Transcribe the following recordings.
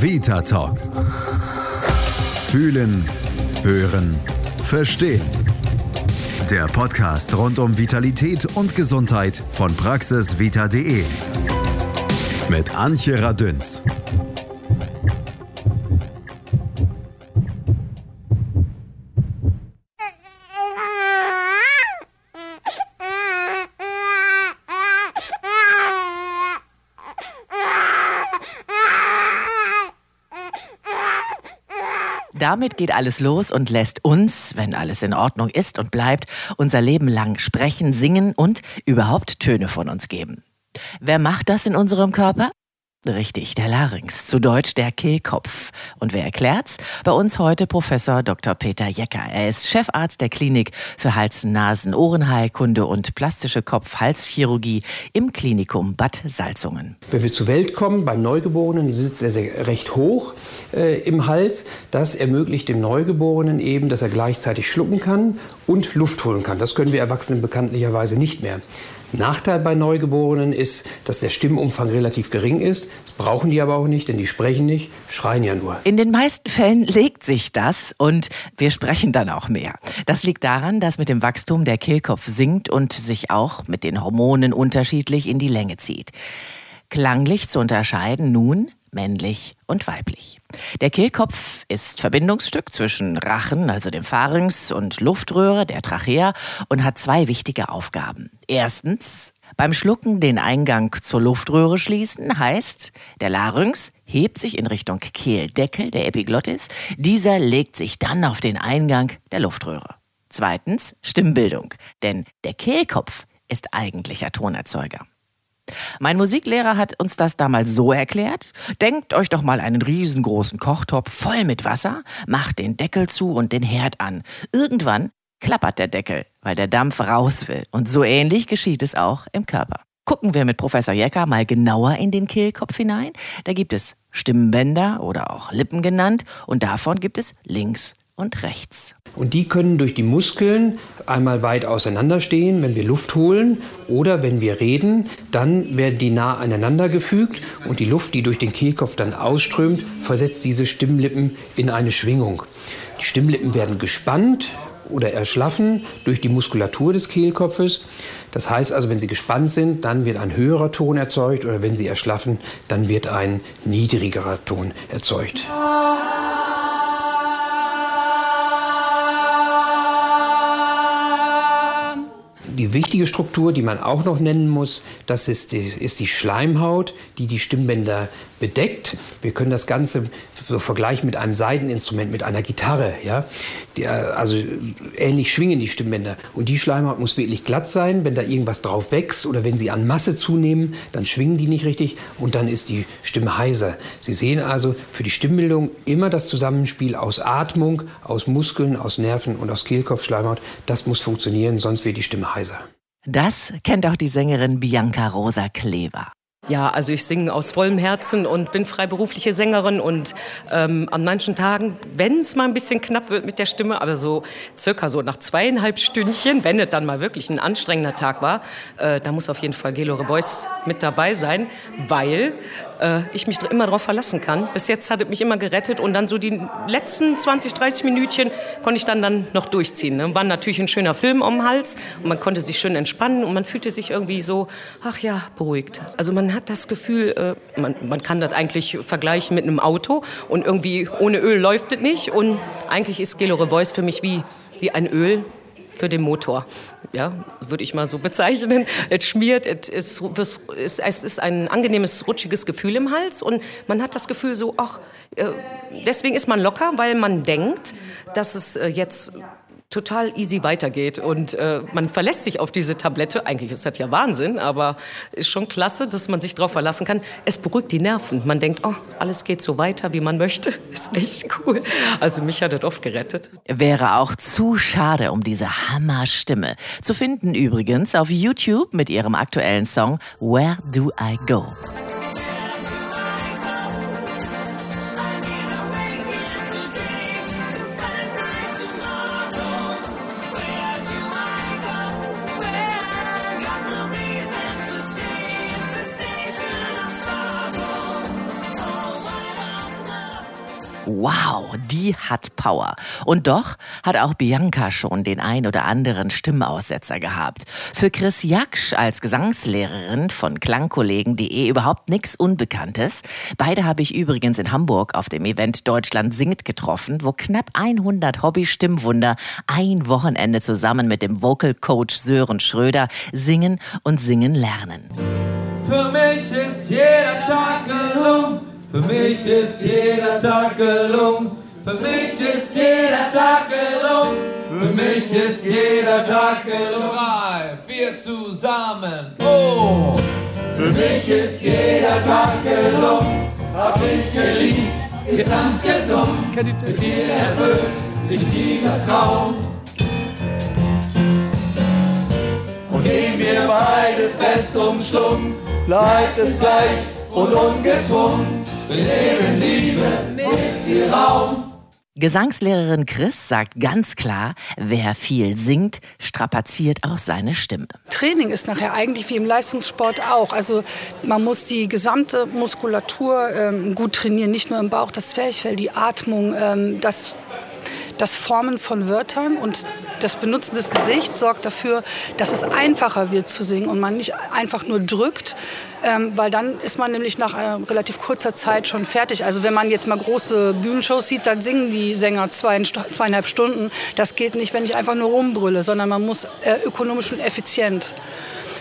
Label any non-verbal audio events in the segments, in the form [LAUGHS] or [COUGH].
Vita Talk. Fühlen, hören, verstehen. Der Podcast rund um Vitalität und Gesundheit von praxisvita.de. Mit Antje Radünz. Damit geht alles los und lässt uns, wenn alles in Ordnung ist und bleibt, unser Leben lang sprechen, singen und überhaupt Töne von uns geben. Wer macht das in unserem Körper? Richtig, der Larynx, zu Deutsch der Kehlkopf. Und wer erklärt's? Bei uns heute Professor Dr. Peter Jecker. Er ist Chefarzt der Klinik für Hals-, Nasen-, Ohrenheilkunde und plastische Kopf-Halschirurgie im Klinikum Bad Salzungen. Wenn wir zur Welt kommen, beim Neugeborenen sitzt er sehr recht hoch äh, im Hals. Das ermöglicht dem Neugeborenen eben, dass er gleichzeitig schlucken kann und Luft holen kann. Das können wir Erwachsenen bekanntlicherweise nicht mehr. Nachteil bei Neugeborenen ist, dass der Stimmumfang relativ gering ist. Das brauchen die aber auch nicht, denn die sprechen nicht, schreien ja nur. In den meisten Fällen legt sich das und wir sprechen dann auch mehr. Das liegt daran, dass mit dem Wachstum der Kehlkopf sinkt und sich auch mit den Hormonen unterschiedlich in die Länge zieht. Klanglich zu unterscheiden nun männlich und weiblich. Der Kehlkopf ist Verbindungsstück zwischen Rachen, also dem Pharynx, und Luftröhre, der Trachea, und hat zwei wichtige Aufgaben. Erstens, beim Schlucken den Eingang zur Luftröhre schließen, heißt, der Larynx hebt sich in Richtung Kehldeckel, der Epiglottis. Dieser legt sich dann auf den Eingang der Luftröhre. Zweitens, Stimmbildung. Denn der Kehlkopf ist eigentlicher Tonerzeuger. Mein Musiklehrer hat uns das damals so erklärt. Denkt euch doch mal einen riesengroßen Kochtopf voll mit Wasser, macht den Deckel zu und den Herd an. Irgendwann klappert der Deckel, weil der Dampf raus will. Und so ähnlich geschieht es auch im Körper. Gucken wir mit Professor Jecker mal genauer in den Kehlkopf hinein. Da gibt es Stimmbänder oder auch Lippen genannt und davon gibt es links und rechts. Und die können durch die Muskeln einmal weit auseinander stehen, wenn wir Luft holen oder wenn wir reden, dann werden die nah aneinander gefügt und die Luft, die durch den Kehlkopf dann ausströmt, versetzt diese Stimmlippen in eine Schwingung. Die Stimmlippen werden gespannt oder erschlaffen durch die Muskulatur des Kehlkopfes. Das heißt also, wenn sie gespannt sind, dann wird ein höherer Ton erzeugt oder wenn sie erschlaffen, dann wird ein niedrigerer Ton erzeugt. Die wichtige Struktur, die man auch noch nennen muss, das ist ist die Schleimhaut, die die Stimmbänder bedeckt. Wir können das Ganze so vergleichen mit einem Seideninstrument, mit einer Gitarre. Ja? Die, äh, also ähnlich schwingen die Stimmbänder. Und die Schleimhaut muss wirklich glatt sein. Wenn da irgendwas drauf wächst oder wenn sie an Masse zunehmen, dann schwingen die nicht richtig und dann ist die Stimme heiser. Sie sehen also für die Stimmbildung immer das Zusammenspiel aus Atmung, aus Muskeln, aus Nerven und aus Kehlkopfschleimhaut. Das muss funktionieren, sonst wird die Stimme heiser. Das kennt auch die Sängerin Bianca Rosa Kleber. Ja, also ich singe aus vollem Herzen und bin freiberufliche Sängerin und ähm, an manchen Tagen, wenn es mal ein bisschen knapp wird mit der Stimme, aber so circa so nach zweieinhalb Stündchen, wenn es dann mal wirklich ein anstrengender Tag war, äh, da muss auf jeden Fall Gelo Voice mit dabei sein, weil äh, ich mich immer darauf verlassen kann. Bis jetzt hat es mich immer gerettet und dann so die letzten 20, 30 Minütchen konnte ich dann, dann noch durchziehen. Ne? War natürlich ein schöner Film um den Hals und man konnte sich schön entspannen und man fühlte sich irgendwie so, ach ja, beruhigt. Also man hat das Gefühl, äh, man, man kann das eigentlich vergleichen mit einem Auto und irgendwie ohne Öl läuft es nicht und eigentlich ist Gelo Voice für mich wie, wie ein Öl, für den Motor. Ja, würde ich mal so bezeichnen. Es schmiert, es, ist ein angenehmes, rutschiges Gefühl im Hals und man hat das Gefühl so, ach, äh, deswegen ist man locker, weil man denkt, dass es äh, jetzt total easy weitergeht. Und äh, man verlässt sich auf diese Tablette. Eigentlich ist das ja Wahnsinn, aber ist schon klasse, dass man sich darauf verlassen kann. Es beruhigt die Nerven. Man denkt, oh, alles geht so weiter, wie man möchte. [LAUGHS] Ist echt cool. Also mich hat das oft gerettet. Wäre auch zu schade um diese Hammerstimme. Zu finden übrigens auf YouTube mit ihrem aktuellen Song Where Do I Go? Wow, die hat Power. Und doch hat auch Bianca schon den ein oder anderen Stimmaussetzer gehabt. Für Chris Jaksch als Gesangslehrerin von Klangkollegen.de überhaupt nichts Unbekanntes. Beide habe ich übrigens in Hamburg auf dem Event Deutschland singt getroffen, wo knapp 100 Hobby-Stimmwunder ein Wochenende zusammen mit dem Vocal Coach Sören Schröder singen und singen lernen. Für mich ist jeder Tag gelungen. Für mich ist jeder Tag gelungen. Für mich ist jeder Tag gelungen. Für mich ist jeder Tag gelungen. Drei, vier zusammen. Oh! Für mich ist jeder Tag gelungen. Hab ich geliebt, getanzt, gesungen. Mit dir erfüllt sich dieser Traum. Und gehen wir beide fest umschlungen, bleibt es leicht und ungezwungen. Wir leben Liebe mit viel Raum. Gesangslehrerin Chris sagt ganz klar, wer viel singt, strapaziert auch seine Stimme. Training ist nachher eigentlich wie im Leistungssport auch. Also man muss die gesamte Muskulatur ähm, gut trainieren, nicht nur im Bauch, das Zwerchfell, die Atmung, ähm, das das Formen von Wörtern und das Benutzen des Gesichts sorgt dafür, dass es einfacher wird zu singen und man nicht einfach nur drückt, ähm, weil dann ist man nämlich nach äh, relativ kurzer Zeit schon fertig. Also wenn man jetzt mal große Bühnenshows sieht, dann singen die Sänger zwei, zweieinhalb Stunden. Das geht nicht, wenn ich einfach nur rumbrülle, sondern man muss äh, ökonomisch und effizient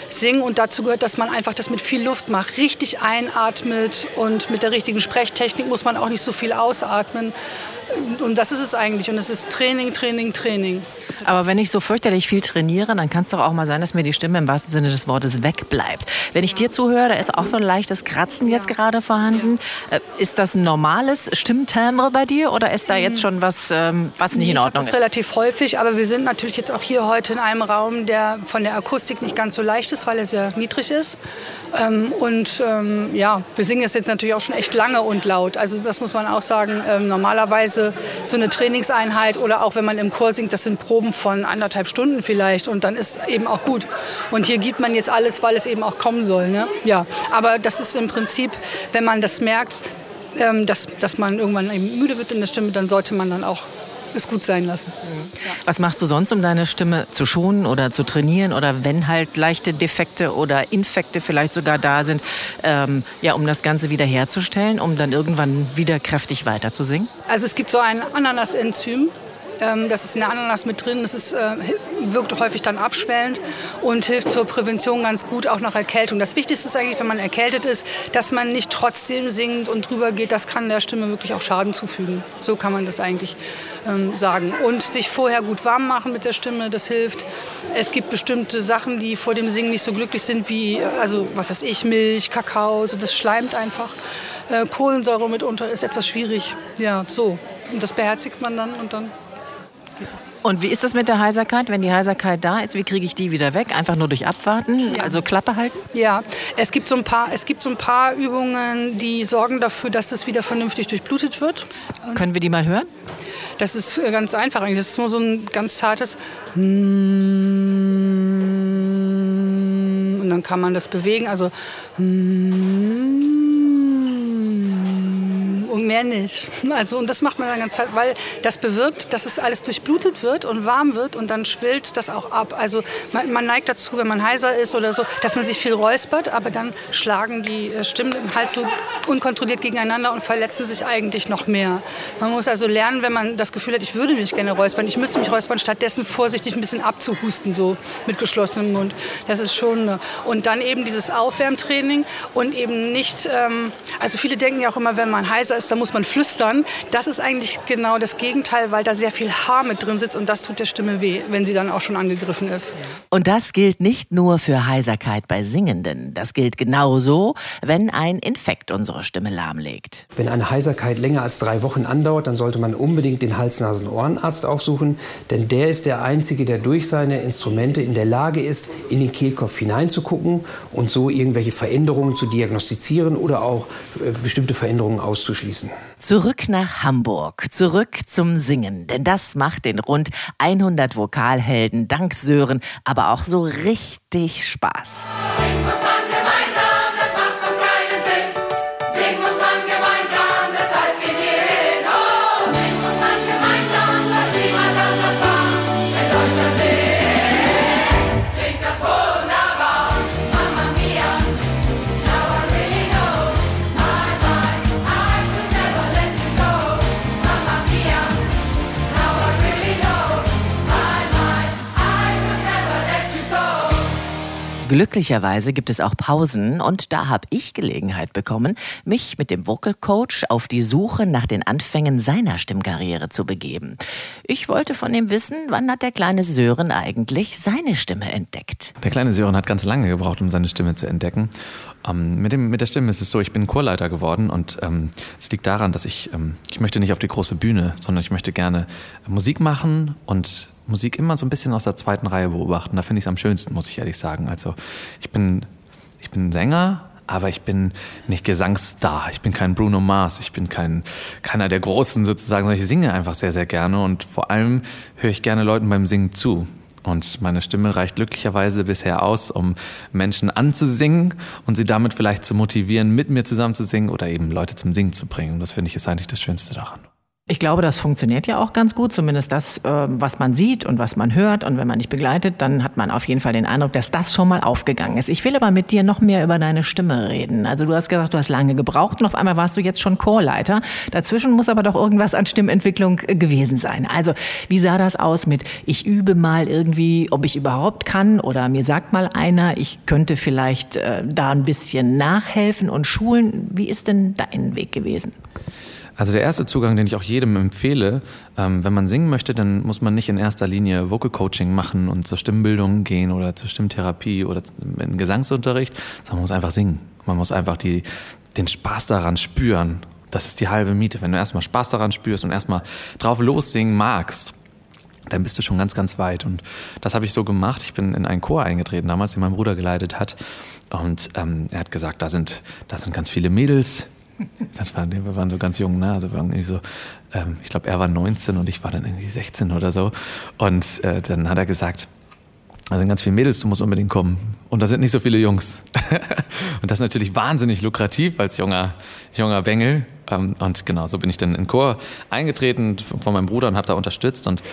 singen und dazu gehört, dass man einfach das mit viel Luft macht, richtig einatmet und mit der richtigen Sprechtechnik muss man auch nicht so viel ausatmen. Und das ist es eigentlich. Und es ist Training, Training, Training. Aber wenn ich so fürchterlich viel trainiere, dann kann es doch auch mal sein, dass mir die Stimme im wahrsten Sinne des Wortes wegbleibt. Wenn ich dir zuhöre, da ist auch so ein leichtes Kratzen jetzt gerade vorhanden. Äh, ist das ein normales Stimmtimbre bei dir oder ist da hm. jetzt schon was, ähm, was nicht in Ordnung ist? Das ist relativ häufig, aber wir sind natürlich jetzt auch hier heute in einem Raum, der von der Akustik nicht ganz so leicht ist, weil er sehr niedrig ist. Ähm, und ähm, ja, wir singen es jetzt natürlich auch schon echt lange und laut. Also das muss man auch sagen. normalerweise so eine Trainingseinheit oder auch wenn man im Chor singt, das sind Proben Proben von anderthalb Stunden vielleicht und dann ist eben auch gut. Und hier gibt man jetzt alles, weil es eben auch kommen soll. Ne? Ja, aber das ist im Prinzip, wenn man das merkt, ähm, dass, dass man irgendwann eben müde wird in der Stimme, dann sollte man dann auch es gut sein lassen. Was machst du sonst, um deine Stimme zu schonen oder zu trainieren oder wenn halt leichte Defekte oder Infekte vielleicht sogar da sind, ähm, ja, um das Ganze wieder herzustellen, um dann irgendwann wieder kräftig weiter zu singen? Also es gibt so ein Ananas-Enzym, ähm, das ist in der Ananas mit drin. Das ist, äh, wirkt häufig dann abschwellend und hilft zur Prävention ganz gut, auch nach Erkältung. Das Wichtigste ist eigentlich, wenn man erkältet ist, dass man nicht trotzdem singt und drüber geht. Das kann der Stimme wirklich auch Schaden zufügen. So kann man das eigentlich ähm, sagen. Und sich vorher gut warm machen mit der Stimme, das hilft. Es gibt bestimmte Sachen, die vor dem Singen nicht so glücklich sind, wie, also was weiß ich, Milch, Kakao, so das schleimt einfach. Äh, Kohlensäure mitunter ist etwas schwierig. Ja, so. Und das beherzigt man dann und dann und wie ist das mit der Heiserkeit? Wenn die Heiserkeit da ist, wie kriege ich die wieder weg? Einfach nur durch Abwarten, ja. also Klappe halten? Ja, es gibt, so ein paar, es gibt so ein paar Übungen, die sorgen dafür, dass das wieder vernünftig durchblutet wird. Und Können wir die mal hören? Das ist äh, ganz einfach eigentlich. Das ist nur so ein ganz zartes und dann kann man das bewegen. Also mehr nicht. Also, und das macht man dann ganz Zeit, weil das bewirkt, dass es alles durchblutet wird und warm wird und dann schwillt das auch ab. Also man, man neigt dazu, wenn man heiser ist oder so, dass man sich viel räuspert, aber dann schlagen die äh, Stimmen halt so unkontrolliert gegeneinander und verletzen sich eigentlich noch mehr. Man muss also lernen, wenn man das Gefühl hat, ich würde mich gerne räuspern, ich müsste mich räuspern, stattdessen vorsichtig ein bisschen abzuhusten, so mit geschlossenem Mund. Das ist schon. Eine. Und dann eben dieses Aufwärmtraining und eben nicht, ähm, also viele denken ja auch immer, wenn man heiser ist, da muss man flüstern. Das ist eigentlich genau das Gegenteil, weil da sehr viel Haar mit drin sitzt und das tut der Stimme weh, wenn sie dann auch schon angegriffen ist. Und das gilt nicht nur für Heiserkeit bei Singenden. Das gilt genauso, wenn ein Infekt unsere Stimme lahmlegt. Wenn eine Heiserkeit länger als drei Wochen andauert, dann sollte man unbedingt den Hals-Nasen-Ohrenarzt aufsuchen, denn der ist der Einzige, der durch seine Instrumente in der Lage ist, in den Kehlkopf hineinzugucken und so irgendwelche Veränderungen zu diagnostizieren oder auch äh, bestimmte Veränderungen auszuschließen schließen. Zurück nach Hamburg, zurück zum Singen, denn das macht den rund 100 Vokalhelden dank Sören aber auch so richtig Spaß. Glücklicherweise gibt es auch Pausen und da habe ich Gelegenheit bekommen, mich mit dem Vocal Coach auf die Suche nach den Anfängen seiner Stimmkarriere zu begeben. Ich wollte von ihm wissen, wann hat der kleine Sören eigentlich seine Stimme entdeckt? Der kleine Sören hat ganz lange gebraucht, um seine Stimme zu entdecken. Ähm, mit, dem, mit der Stimme ist es so, ich bin Chorleiter geworden und ähm, es liegt daran, dass ich, ähm, ich möchte nicht auf die große Bühne, sondern ich möchte gerne Musik machen und Musik immer so ein bisschen aus der zweiten Reihe beobachten. Da finde ich es am schönsten, muss ich ehrlich sagen. Also ich bin, ich bin Sänger, aber ich bin nicht Gesangsstar. Ich bin kein Bruno Mars. Ich bin kein, keiner der Großen sozusagen, sondern ich singe einfach sehr, sehr gerne und vor allem höre ich gerne Leuten beim Singen zu. Und meine Stimme reicht glücklicherweise bisher aus, um Menschen anzusingen und sie damit vielleicht zu motivieren, mit mir zusammen zu singen oder eben Leute zum Singen zu bringen. Und das finde ich ist eigentlich das Schönste daran. Ich glaube, das funktioniert ja auch ganz gut, zumindest das, äh, was man sieht und was man hört. Und wenn man dich begleitet, dann hat man auf jeden Fall den Eindruck, dass das schon mal aufgegangen ist. Ich will aber mit dir noch mehr über deine Stimme reden. Also du hast gesagt, du hast lange gebraucht und auf einmal warst du jetzt schon Chorleiter. Dazwischen muss aber doch irgendwas an Stimmentwicklung äh, gewesen sein. Also wie sah das aus mit, ich übe mal irgendwie, ob ich überhaupt kann oder mir sagt mal einer, ich könnte vielleicht äh, da ein bisschen nachhelfen und schulen. Wie ist denn dein Weg gewesen? Also der erste Zugang, den ich auch jedem empfehle, ähm, wenn man singen möchte, dann muss man nicht in erster Linie Vocal Coaching machen und zur Stimmbildung gehen oder zur Stimmtherapie oder in Gesangsunterricht, sondern man muss einfach singen. Man muss einfach die, den Spaß daran spüren. Das ist die halbe Miete. Wenn du erstmal Spaß daran spürst und erstmal drauf lossingen magst, dann bist du schon ganz, ganz weit. Und das habe ich so gemacht. Ich bin in einen Chor eingetreten, damals, den mein Bruder geleitet hat. Und ähm, er hat gesagt, da sind, da sind ganz viele Mädels, das waren, wir waren so ganz jung, ne? Also wir waren irgendwie so, ähm, ich glaube, er war 19 und ich war dann irgendwie 16 oder so. Und äh, dann hat er gesagt, da sind ganz viele Mädels, du musst unbedingt kommen. Und da sind nicht so viele Jungs. [LAUGHS] und das ist natürlich wahnsinnig lukrativ als junger, junger Bengel. Ähm, und genau, so bin ich dann in den Chor eingetreten von meinem Bruder und habe da unterstützt. Und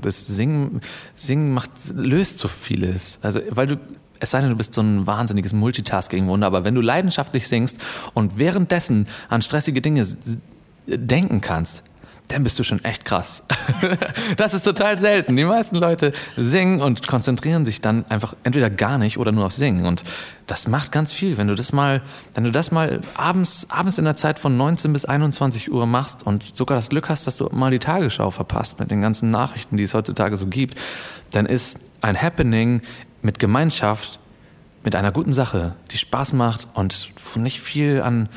das Singen, Singen macht, löst so vieles. Also, weil du es sei denn, du bist so ein wahnsinniges Multitasking-Wunder, aber wenn du leidenschaftlich singst und währenddessen an stressige Dinge denken kannst, dann bist du schon echt krass. [LAUGHS] das ist total selten. Die meisten Leute singen und konzentrieren sich dann einfach entweder gar nicht oder nur auf Singen. Und das macht ganz viel. Wenn du das mal, wenn du das mal abends, abends in der Zeit von 19 bis 21 Uhr machst und sogar das Glück hast, dass du mal die Tagesschau verpasst mit den ganzen Nachrichten, die es heutzutage so gibt, dann ist ein Happening mit Gemeinschaft, mit einer guten Sache, die Spaß macht und nicht viel an,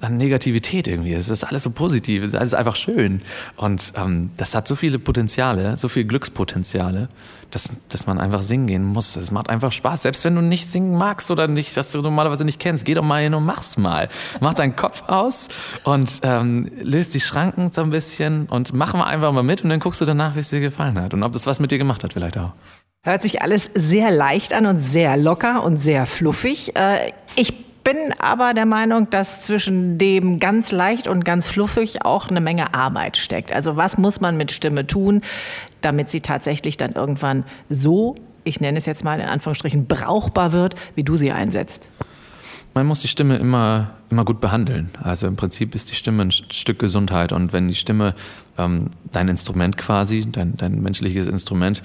an Negativität irgendwie. Es ist alles so positiv, es ist alles einfach schön. Und ähm, das hat so viele Potenziale, so viele Glückspotenziale, dass, dass man einfach singen gehen muss. Es macht einfach Spaß. Selbst wenn du nicht singen magst oder nicht, dass du normalerweise nicht kennst, geh doch mal hin und mach's mal. Mach deinen Kopf aus und ähm, löst die Schranken so ein bisschen und mach mal einfach mal mit und dann guckst du danach, wie es dir gefallen hat und ob das was mit dir gemacht hat vielleicht auch. Hört sich alles sehr leicht an und sehr locker und sehr fluffig. Äh, ich bin aber der Meinung, dass zwischen dem ganz leicht und ganz fluffig auch eine Menge Arbeit steckt. Also was muss man mit Stimme tun, damit sie tatsächlich dann irgendwann so, ich nenne es jetzt mal in Anführungsstrichen, brauchbar wird, wie du sie einsetzt? Man muss die Stimme immer, immer gut behandeln. Also im Prinzip ist die Stimme ein Stück Gesundheit. Und wenn die Stimme ähm, dein Instrument quasi, dein, dein menschliches Instrument,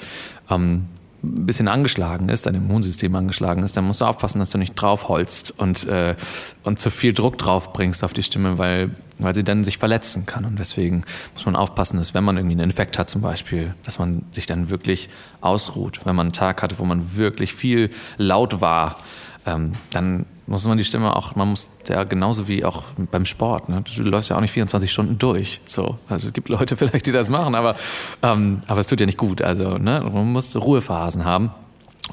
ähm, ein bisschen angeschlagen ist, dein Immunsystem angeschlagen ist, dann musst du aufpassen, dass du nicht draufholst und, äh, und zu viel Druck drauf bringst auf die Stimme, weil, weil sie dann sich verletzen kann. Und deswegen muss man aufpassen, dass wenn man irgendwie einen Infekt hat zum Beispiel, dass man sich dann wirklich ausruht. Wenn man einen Tag hatte, wo man wirklich viel laut war, ähm, dann muss man die Stimme auch, man muss ja genauso wie auch beim Sport, ne? du läufst ja auch nicht 24 Stunden durch. So, also es gibt Leute [LAUGHS] vielleicht, die das machen, aber ähm, aber es tut ja nicht gut. Also ne? man muss Ruhephasen haben.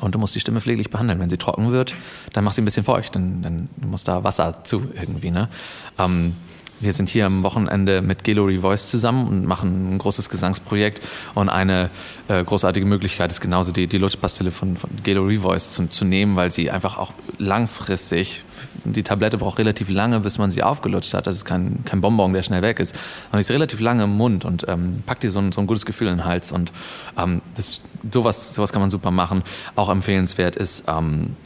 Und du musst die Stimme pfleglich behandeln. Wenn sie trocken wird, dann mach sie ein bisschen feucht. Dann, dann muss da Wasser zu irgendwie. Ne? Ähm, wir sind hier am Wochenende mit Gallery Voice zusammen und machen ein großes Gesangsprojekt. Und eine äh, großartige Möglichkeit ist genauso die, die Lutschpastille von, von Gallery Voice zu, zu nehmen, weil sie einfach auch langfristig, die Tablette braucht relativ lange, bis man sie aufgelutscht hat. Das ist kein, kein Bonbon, der schnell weg ist. Und ist relativ lange im Mund und ähm, packt dir so ein, so ein gutes Gefühl in den Hals. Und ähm, das, sowas, sowas kann man super machen. Auch empfehlenswert ist ähm,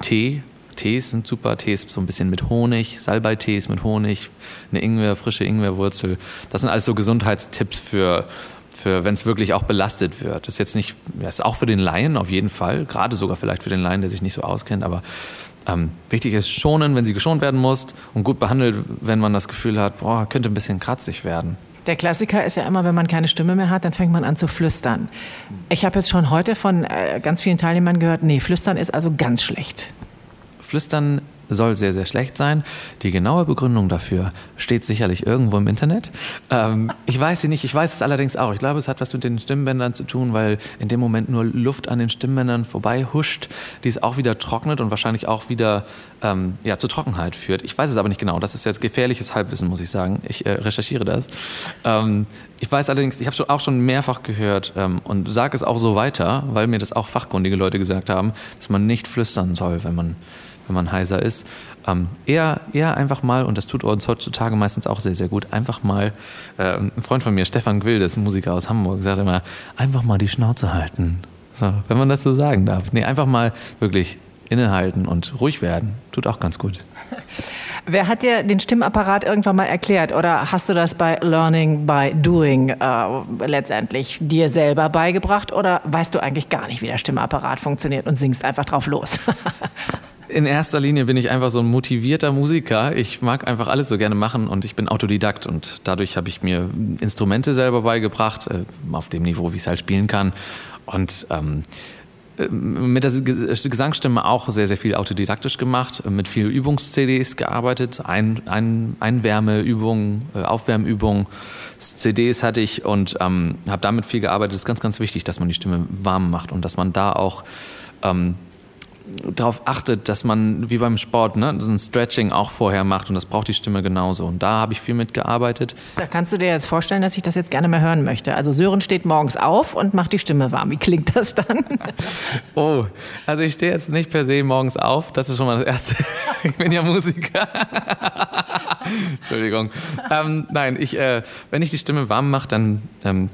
Tee Tees sind super. Tees so ein bisschen mit Honig, Salbei-Tees mit Honig, eine Ingwer, frische Ingwerwurzel. Das sind alles so Gesundheitstipps für, für wenn es wirklich auch belastet wird. Das ist jetzt nicht, das ist auch für den Laien auf jeden Fall, gerade sogar vielleicht für den Laien, der sich nicht so auskennt, aber ähm, wichtig ist schonen, wenn sie geschont werden muss und gut behandelt, wenn man das Gefühl hat, boah, könnte ein bisschen kratzig werden. Der Klassiker ist ja immer, wenn man keine Stimme mehr hat, dann fängt man an zu flüstern. Ich habe jetzt schon heute von äh, ganz vielen Teilnehmern gehört, nee, flüstern ist also ganz schlecht. Flüstern soll sehr, sehr schlecht sein. Die genaue Begründung dafür steht sicherlich irgendwo im Internet. Ähm, ich weiß sie nicht, ich weiß es allerdings auch. Ich glaube, es hat was mit den Stimmbändern zu tun, weil in dem Moment nur Luft an den Stimmbändern vorbei huscht, die es auch wieder trocknet und wahrscheinlich auch wieder ähm, ja, zur Trockenheit führt. Ich weiß es aber nicht genau. Das ist jetzt gefährliches Halbwissen, muss ich sagen. Ich äh, recherchiere das. Ähm, ich weiß allerdings, ich habe auch schon mehrfach gehört ähm, und sage es auch so weiter, weil mir das auch fachkundige Leute gesagt haben, dass man nicht flüstern soll, wenn man wenn man heiser ist. Ähm, eher, eher einfach mal, und das tut uns heutzutage meistens auch sehr, sehr gut, einfach mal, äh, ein Freund von mir, Stefan ein Musiker aus Hamburg, sagt immer, einfach mal die Schnauze halten. So, wenn man das so sagen darf. Nee, einfach mal wirklich innehalten und ruhig werden. Tut auch ganz gut. [LAUGHS] Wer hat dir den Stimmapparat irgendwann mal erklärt oder hast du das bei Learning by Doing äh, letztendlich dir selber beigebracht oder weißt du eigentlich gar nicht, wie der Stimmapparat funktioniert und singst einfach drauf los? [LAUGHS] In erster Linie bin ich einfach so ein motivierter Musiker. Ich mag einfach alles so gerne machen und ich bin Autodidakt und dadurch habe ich mir Instrumente selber beigebracht, äh, auf dem Niveau, wie ich es halt spielen kann. Und ähm, äh, mit der Gesangsstimme auch sehr, sehr viel autodidaktisch gemacht, mit viel Übungs-CDs gearbeitet, Ein, Ein, Einwärmeübungen, äh, Aufwärmübungen, CDs hatte ich und ähm, habe damit viel gearbeitet. Es ist ganz, ganz wichtig, dass man die Stimme warm macht und dass man da auch ähm, darauf achtet, dass man wie beim Sport ne, so ein Stretching auch vorher macht und das braucht die Stimme genauso. Und da habe ich viel mitgearbeitet. Da kannst du dir jetzt vorstellen, dass ich das jetzt gerne mal hören möchte. Also Sören steht morgens auf und macht die Stimme warm. Wie klingt das dann? [LAUGHS] Oh, also ich stehe jetzt nicht per se morgens auf. Das ist schon mal das Erste. [LAUGHS] Ich bin ja Musiker. [LAUGHS] Entschuldigung. Ähm, nein, ich, äh, wenn ich die Stimme warm mache, dann ähm,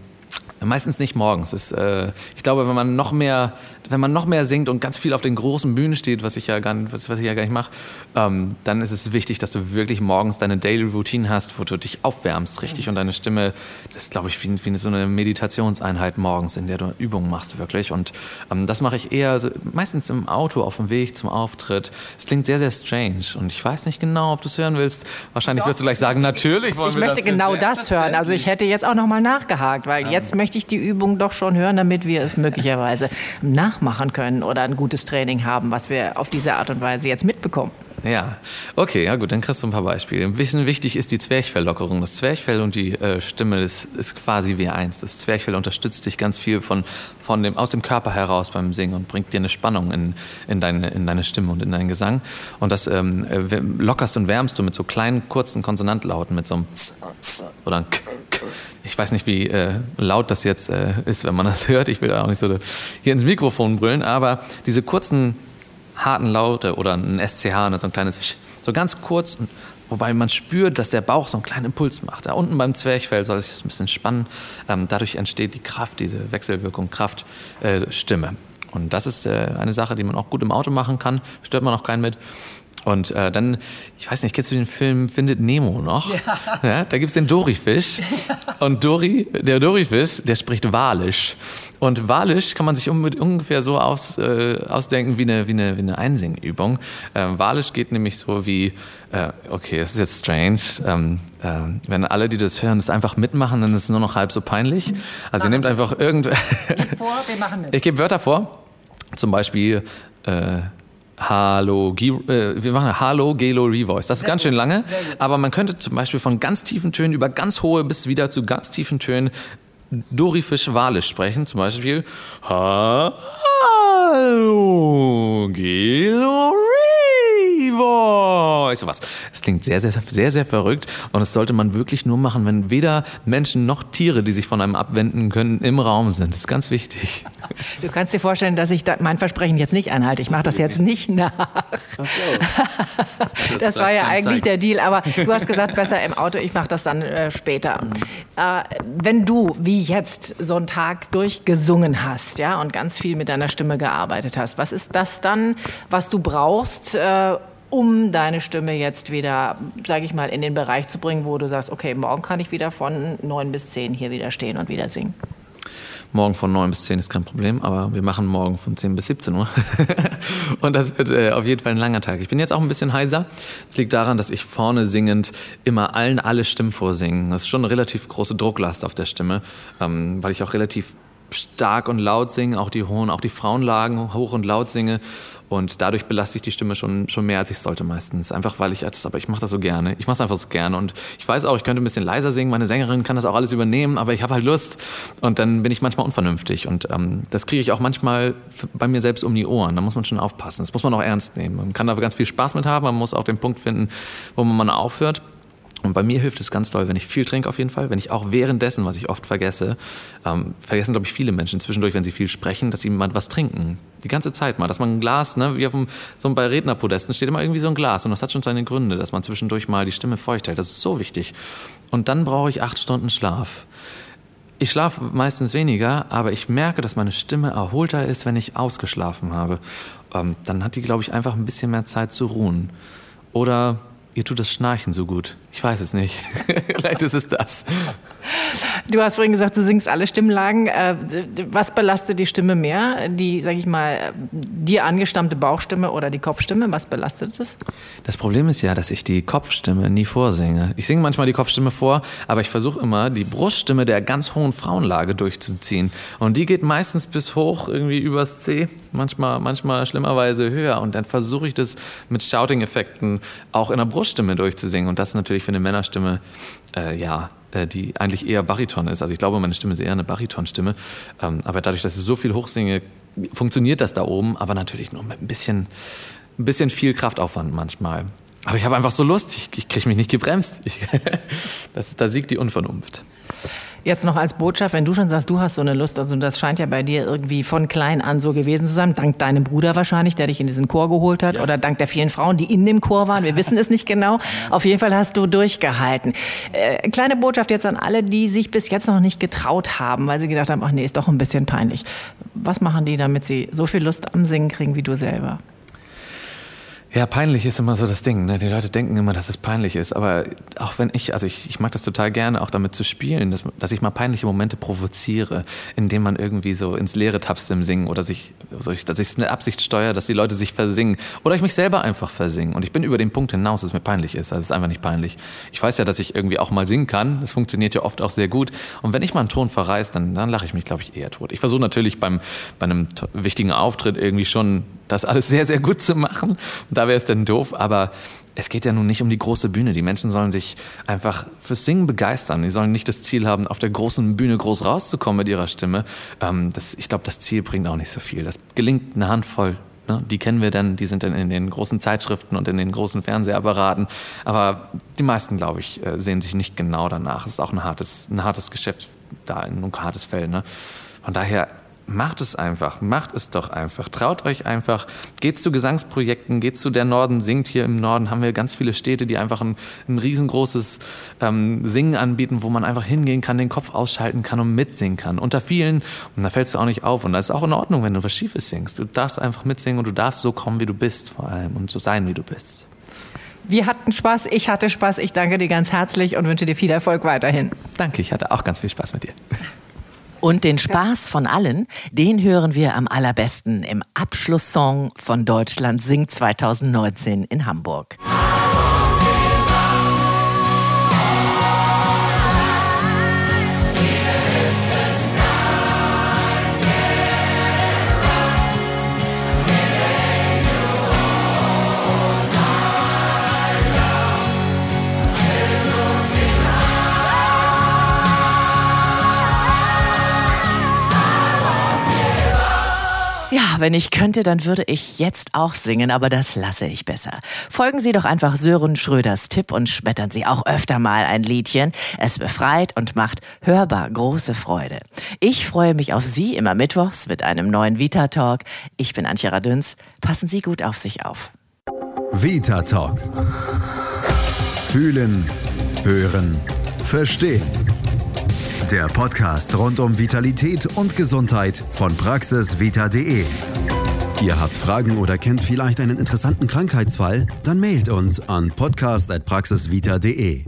Meistens nicht morgens. Ist, äh, ich glaube, wenn man noch mehr, wenn man noch mehr singt und ganz viel auf den großen Bühnen steht, was ich ja gar, was, was ich ja gar nicht mache, ähm, dann ist es wichtig, dass du wirklich morgens deine Daily Routine hast, wo du dich aufwärmst, richtig, und deine Stimme, das ist, glaube ich, wie, wie so eine Meditationseinheit morgens, in der du Übungen machst, wirklich. Und ähm, das mache ich eher so, meistens im Auto auf dem Weg zum Auftritt. Es klingt sehr, sehr strange und ich weiß nicht genau, ob du es hören willst. Wahrscheinlich Doch. wirst du gleich sagen, natürlich wollen ich wir das. Ich möchte genau das hören. Also ich hätte jetzt auch noch mal nachgehakt, weil ähm. jetzt möchte ich die Übung doch schon hören, damit wir es möglicherweise nachmachen können oder ein gutes Training haben, was wir auf diese Art und Weise jetzt mitbekommen. Ja, okay, ja gut, dann kriegst du ein paar Beispiele. Ein bisschen wichtig ist die Zwerchfelllockerung. Das Zwerchfell und die äh, Stimme das ist quasi wie eins. Das Zwerchfell unterstützt dich ganz viel von, von dem, aus dem Körper heraus beim Singen und bringt dir eine Spannung in, in, deine, in deine Stimme und in deinen Gesang. Und das ähm, äh, lockerst und wärmst du mit so kleinen, kurzen Konsonantlauten, mit so einem Z, Z oder einem K. Ich weiß nicht, wie äh, laut das jetzt äh, ist, wenn man das [LAUGHS] hört. Ich will auch nicht so hier ins Mikrofon brüllen, aber diese kurzen harten Laute oder ein SCH, ne, so ein kleines so ganz kurz, wobei man spürt, dass der Bauch so einen kleinen Impuls macht. Da unten beim Zwerchfell soll es sich ein bisschen spannen. Ähm, dadurch entsteht die Kraft, diese Wechselwirkung Kraft, äh, Stimme. Und das ist äh, eine Sache, die man auch gut im Auto machen kann. Stört man auch keinen mit. Und äh, dann, ich weiß nicht, kennst du den Film Findet Nemo noch? Ja. ja da gibt's den Dorifisch. [LAUGHS] Und Dori, der Dorifisch, der spricht Walisch. Und Walisch kann man sich ungefähr so aus, äh, ausdenken wie eine, wie eine, wie eine Einsingübung. Ähm, Walisch geht nämlich so wie, äh, okay, es ist jetzt strange, ähm, äh, wenn alle, die das hören, das einfach mitmachen, dann ist es nur noch halb so peinlich. Also ihr nehmt einfach irgend... vor, [LAUGHS] wir machen mit. Ich gebe Wörter vor, zum Beispiel... Äh, Hallo, äh, wir machen Hallo, Gelo, Revoice. Das ist Sehr ganz schön lange, aber man könnte zum Beispiel von ganz tiefen Tönen über ganz hohe bis wieder zu ganz tiefen Tönen Dorifisch-Walisch sprechen. Zum Beispiel Hallo, Gelo, Revoice. Sowas. Es klingt sehr, sehr, sehr, sehr verrückt und das sollte man wirklich nur machen, wenn weder Menschen noch Tiere, die sich von einem abwenden können, im Raum sind. Das ist ganz wichtig. Du kannst dir vorstellen, dass ich da mein Versprechen jetzt nicht einhalte. Ich mache das jetzt nicht nach. So. [LAUGHS] Das, das war ja eigentlich der Deal. Aber du hast gesagt, besser im Auto. Ich mache das dann äh, später. Äh, wenn du wie jetzt so einen Tag durchgesungen hast, ja, und ganz viel mit deiner Stimme gearbeitet hast, was ist das dann, was du brauchst? Äh, um deine Stimme jetzt wieder, sage ich mal, in den Bereich zu bringen, wo du sagst, okay, morgen kann ich wieder von neun bis zehn hier wieder stehen und wieder singen? Morgen von 9 bis 10 ist kein Problem, aber wir machen morgen von 10 bis 17 Uhr. [LAUGHS] und das wird äh, auf jeden Fall ein langer Tag. Ich bin jetzt auch ein bisschen heiser. Das liegt daran, dass ich vorne singend immer allen alle Stimmen vorsingen. Das ist schon eine relativ große Drucklast auf der Stimme, ähm, weil ich auch relativ stark und laut singe, auch die hohen, auch die Frauenlagen hoch und laut singe. Und dadurch belaste ich die Stimme schon, schon mehr, als ich sollte meistens. Einfach weil ich das, aber ich mache das so gerne. Ich mache es einfach so gerne. Und ich weiß auch, ich könnte ein bisschen leiser singen. Meine Sängerin kann das auch alles übernehmen, aber ich habe halt Lust. Und dann bin ich manchmal unvernünftig. Und ähm, das kriege ich auch manchmal bei mir selbst um die Ohren. Da muss man schon aufpassen. Das muss man auch ernst nehmen. Man kann da ganz viel Spaß mit haben. Man muss auch den Punkt finden, wo man aufhört. Und bei mir hilft es ganz doll, wenn ich viel trinke auf jeden Fall, wenn ich auch währenddessen, was ich oft vergesse, ähm, vergessen glaube ich viele Menschen zwischendurch, wenn sie viel sprechen, dass sie mal was trinken. Die ganze Zeit mal, dass man ein Glas, ne, wie auf dem, so bei Rednerpodesten steht immer irgendwie so ein Glas und das hat schon seine Gründe, dass man zwischendurch mal die Stimme feucht hält. Das ist so wichtig. Und dann brauche ich acht Stunden Schlaf. Ich schlafe meistens weniger, aber ich merke, dass meine Stimme erholter ist, wenn ich ausgeschlafen habe. Ähm, dann hat die, glaube ich, einfach ein bisschen mehr Zeit zu ruhen. Oder ihr tut das Schnarchen so gut. Ich weiß es nicht. [LAUGHS] Vielleicht ist es das. Du hast vorhin gesagt, du singst alle Stimmlagen. Äh, was belastet die Stimme mehr? Die, sag ich mal, dir angestammte Bauchstimme oder die Kopfstimme? Was belastet es? Das Problem ist ja, dass ich die Kopfstimme nie vorsinge. Ich singe manchmal die Kopfstimme vor, aber ich versuche immer, die Bruststimme der ganz hohen Frauenlage durchzuziehen. Und die geht meistens bis hoch, irgendwie übers C, manchmal, manchmal schlimmerweise höher. Und dann versuche ich das mit Shouting-Effekten auch in der Bruststimme durchzusingen. Und das ist natürlich für eine Männerstimme, äh, ja, äh, die eigentlich eher Bariton ist. Also ich glaube, meine Stimme ist eher eine Baritonstimme. Ähm, aber dadurch, dass ich so viel hochsinge, funktioniert das da oben, aber natürlich nur mit ein bisschen, ein bisschen viel Kraftaufwand manchmal. Aber ich habe einfach so Lust, ich, ich kriege mich nicht gebremst. Ich, [LAUGHS] das, da siegt die Unvernunft. Jetzt noch als Botschaft, wenn du schon sagst, du hast so eine Lust, also das scheint ja bei dir irgendwie von klein an so gewesen zu sein, dank deinem Bruder wahrscheinlich, der dich in diesen Chor geholt hat, ja. oder dank der vielen Frauen, die in dem Chor waren. Wir wissen es nicht genau. Auf jeden Fall hast du durchgehalten. Äh, kleine Botschaft jetzt an alle, die sich bis jetzt noch nicht getraut haben, weil sie gedacht haben, ach nee, ist doch ein bisschen peinlich. Was machen die, damit sie so viel Lust am Singen kriegen wie du selber? Ja, peinlich ist immer so das Ding. Ne? Die Leute denken immer, dass es peinlich ist. Aber auch wenn ich, also ich, ich mag das total gerne, auch damit zu spielen, dass, dass ich mal peinliche Momente provoziere, indem man irgendwie so ins Leere tapst im Singen oder sich, so ich, dass ich es mit Absicht steuere, dass die Leute sich versingen oder ich mich selber einfach versinge. Und ich bin über den Punkt hinaus, dass es mir peinlich ist. Also es ist einfach nicht peinlich. Ich weiß ja, dass ich irgendwie auch mal singen kann. Das funktioniert ja oft auch sehr gut. Und wenn ich mal einen Ton verreiß, dann, dann lache ich mich, glaube ich, eher tot. Ich versuche natürlich beim, bei einem wichtigen Auftritt irgendwie schon das alles sehr, sehr gut zu machen. Und da wäre es dann doof, aber es geht ja nun nicht um die große Bühne. Die Menschen sollen sich einfach fürs Singen begeistern. Die sollen nicht das Ziel haben, auf der großen Bühne groß rauszukommen mit ihrer Stimme. Ähm, das, ich glaube, das Ziel bringt auch nicht so viel. Das gelingt eine Handvoll. Ne? Die kennen wir dann, die sind dann in den großen Zeitschriften und in den großen Fernsehapparaten. Aber die meisten, glaube ich, äh, sehen sich nicht genau danach. Es ist auch ein hartes, ein hartes Geschäft, da ein hartes Feld. Ne? Von daher macht es einfach, macht es doch einfach. Traut euch einfach. Geht zu Gesangsprojekten, geht zu der Norden singt. Hier im Norden haben wir ganz viele Städte, die einfach ein, ein riesengroßes ähm, Singen anbieten, wo man einfach hingehen kann, den Kopf ausschalten kann und mitsingen kann. Unter vielen. Und da fällst du auch nicht auf. Und das ist auch in Ordnung, wenn du was Schiefes singst. Du darfst einfach mitsingen und du darfst so kommen, wie du bist vor allem und so sein, wie du bist. Wir hatten Spaß, ich hatte Spaß. Ich danke dir ganz herzlich und wünsche dir viel Erfolg weiterhin. Danke, ich hatte auch ganz viel Spaß mit dir. Und den Spaß von allen, den hören wir am allerbesten im Abschlusssong von Deutschland singt 2019 in Hamburg. Wenn ich könnte, dann würde ich jetzt auch singen, aber das lasse ich besser. Folgen Sie doch einfach Sören Schröders Tipp und schmettern Sie auch öfter mal ein Liedchen. Es befreit und macht hörbar große Freude. Ich freue mich auf Sie immer mittwochs mit einem neuen Vita Talk. Ich bin Antje Radüns. Passen Sie gut auf sich auf. Vita Talk. Fühlen, hören, verstehen. Der Podcast rund um Vitalität und Gesundheit von praxisvita.de. Ihr habt Fragen oder kennt vielleicht einen interessanten Krankheitsfall? Dann mailt uns an podcast.praxisvita.de.